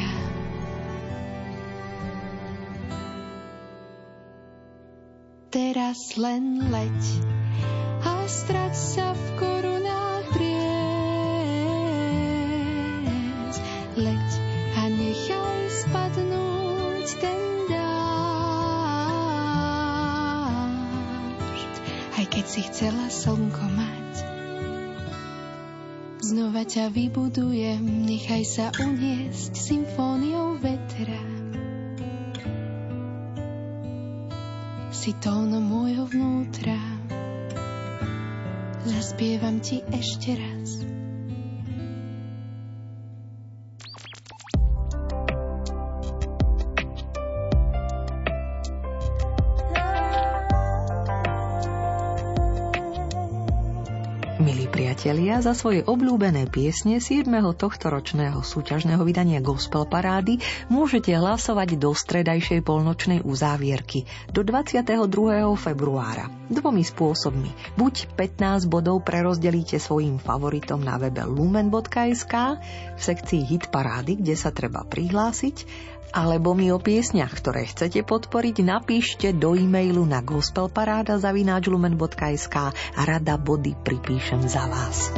Znova ťa vybudujem, nechaj sa uniesť symfóniou vetra. Si tónom môjho vnútra, zaspievam ti ešte raz. Priatelia, za svoje obľúbené piesne 7. tohtoročného súťažného vydania Gospel Parády môžete hlasovať do stredajšej polnočnej uzávierky do 22. februára dvomi spôsobmi. Buď 15 bodov prerozdelíte svojim favoritom na webe lumen.sk v sekcii Hit Parády, kde sa treba prihlásiť, alebo mi o piesňach, ktoré chcete podporiť, napíšte do e-mailu na gospelparáda.lumen.sk a rada body pripíšem za vás.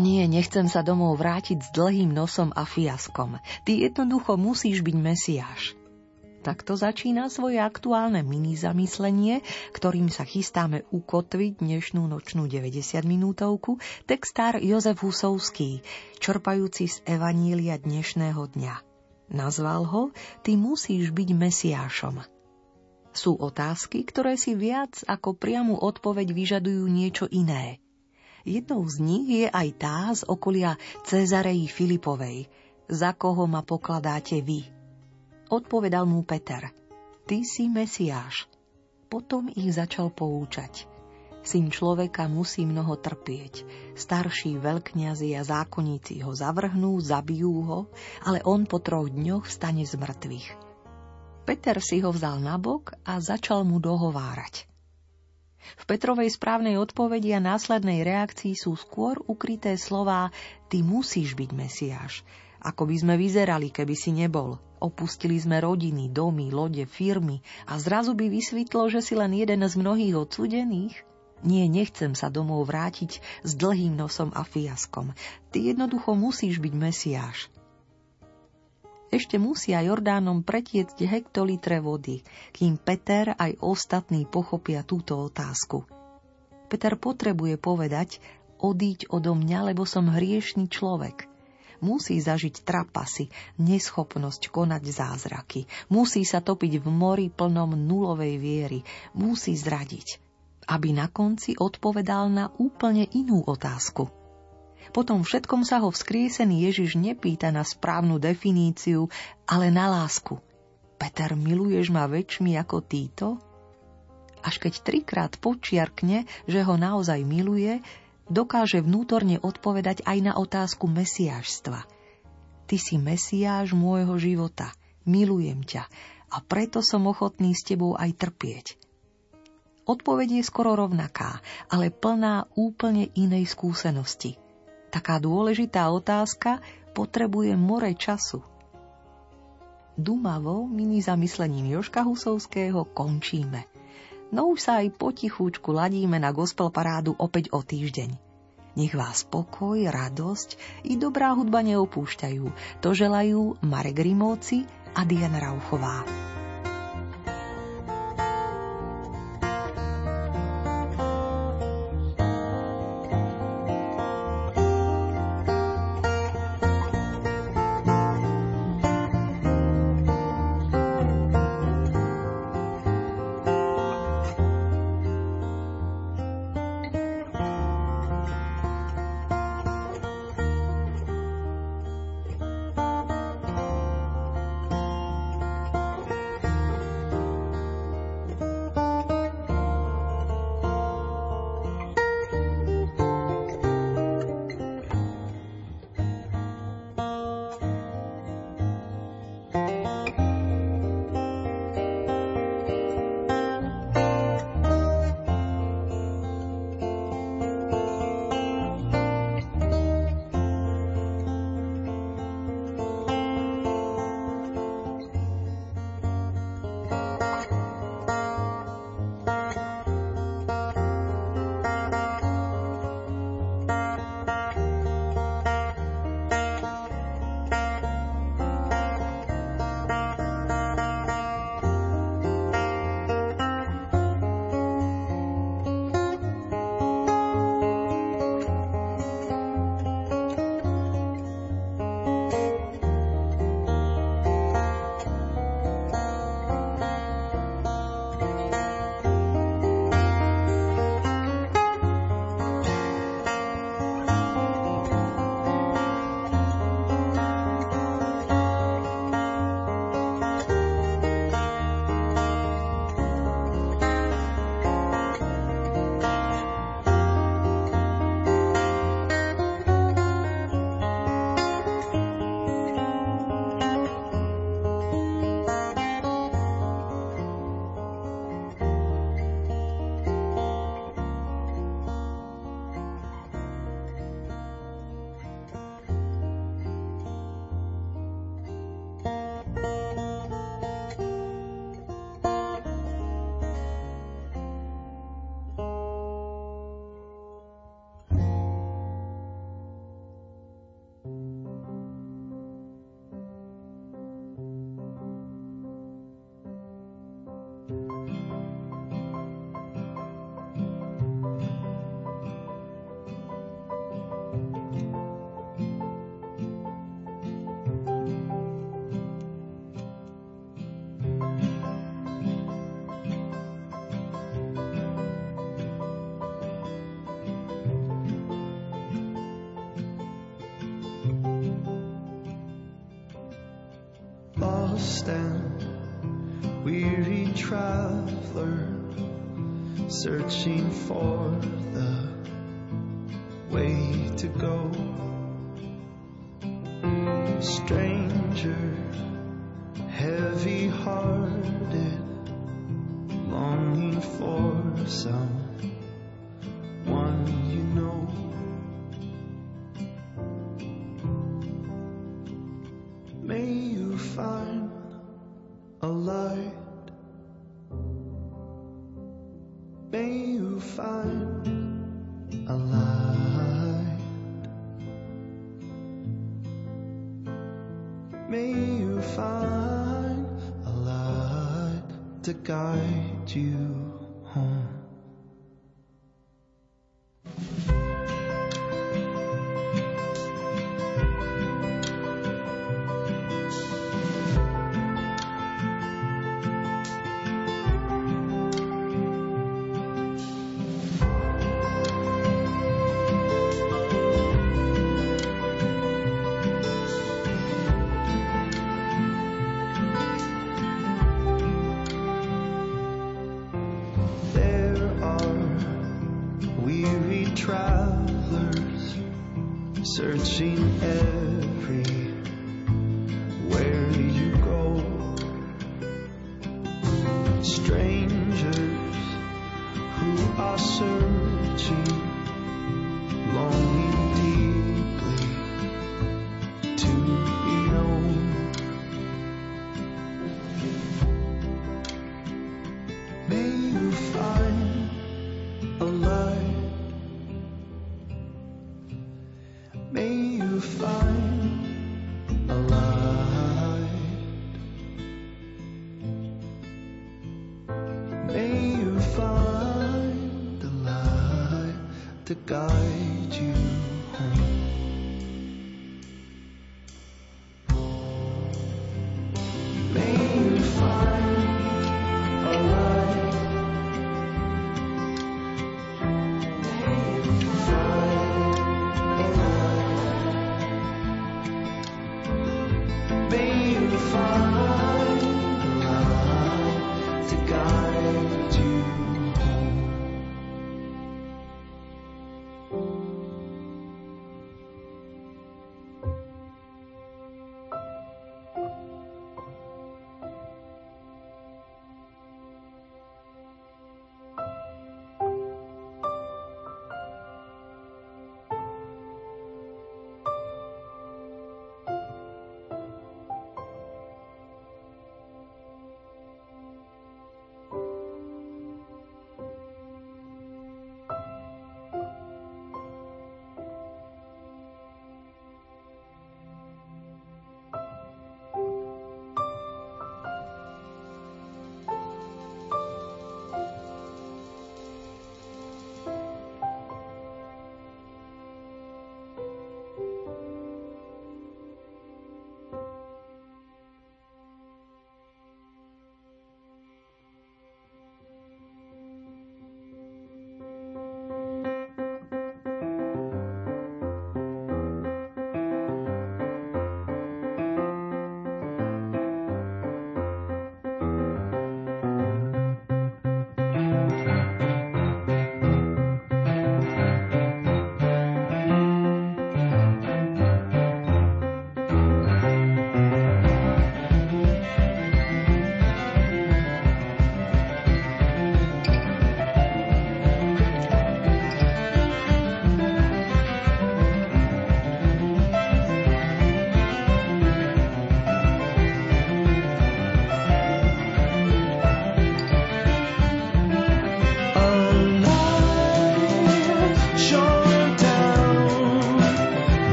Nechcem sa domov vrátiť s dlhým nosom a fiaskom. Ty jednoducho musíš byť mesiáš. Takto začína svoje aktuálne mini zamyslenie, ktorým sa chystáme ukotviť dnešnú nočnú 90 minútovku, textár Jozef Husovský, čerpajúci z Evanília dnešného dňa. Nazval ho Ty musíš byť mesiášom. Sú otázky, ktoré si viac ako priamu odpoveď vyžadujú niečo iné – Jednou z nich je aj tá z okolia Cezareji Filipovej. Za koho ma pokladáte vy? Odpovedal mu Peter. Ty si Mesiáš. Potom ich začal poučať. Syn človeka musí mnoho trpieť. Starší veľkňazi a zákonníci ho zavrhnú, zabijú ho, ale on po troch dňoch stane z mŕtvych. Peter si ho vzal nabok a začal mu dohovárať. V Petrovej správnej odpovedi a následnej reakcii sú skôr ukryté slová Ty musíš byť Mesiáš. Ako by sme vyzerali, keby si nebol. Opustili sme rodiny, domy, lode, firmy a zrazu by vysvetlo, že si len jeden z mnohých odsudených? Nie, nechcem sa domov vrátiť s dlhým nosom a fiaskom. Ty jednoducho musíš byť Mesiáš ešte musia Jordánom pretiecť hektolitre vody, kým Peter aj ostatní pochopia túto otázku. Peter potrebuje povedať, odíď odo mňa, lebo som hriešný človek. Musí zažiť trapasy, neschopnosť konať zázraky. Musí sa topiť v mori plnom nulovej viery. Musí zradiť, aby na konci odpovedal na úplne inú otázku – po tom všetkom sa ho vzkriesený Ježiš nepýta na správnu definíciu, ale na lásku. Peter, miluješ ma väčšmi ako títo? Až keď trikrát počiarkne, že ho naozaj miluje, dokáže vnútorne odpovedať aj na otázku mesiášstva. Ty si mesiáš môjho života, milujem ťa a preto som ochotný s tebou aj trpieť. Odpoveď je skoro rovnaká, ale plná úplne inej skúsenosti – Taká dôležitá otázka potrebuje more času. Dumavo mini zamyslením Joška Husovského končíme. No už sa aj potichúčku ladíme na gospel parádu opäť o týždeň. Nech vás pokoj, radosť i dobrá hudba neopúšťajú. To želajú Marek Rimóci a Diana Rauchová. stand, weary traveler, searching for the way to go. Stranger, heavy hearted, longing for some.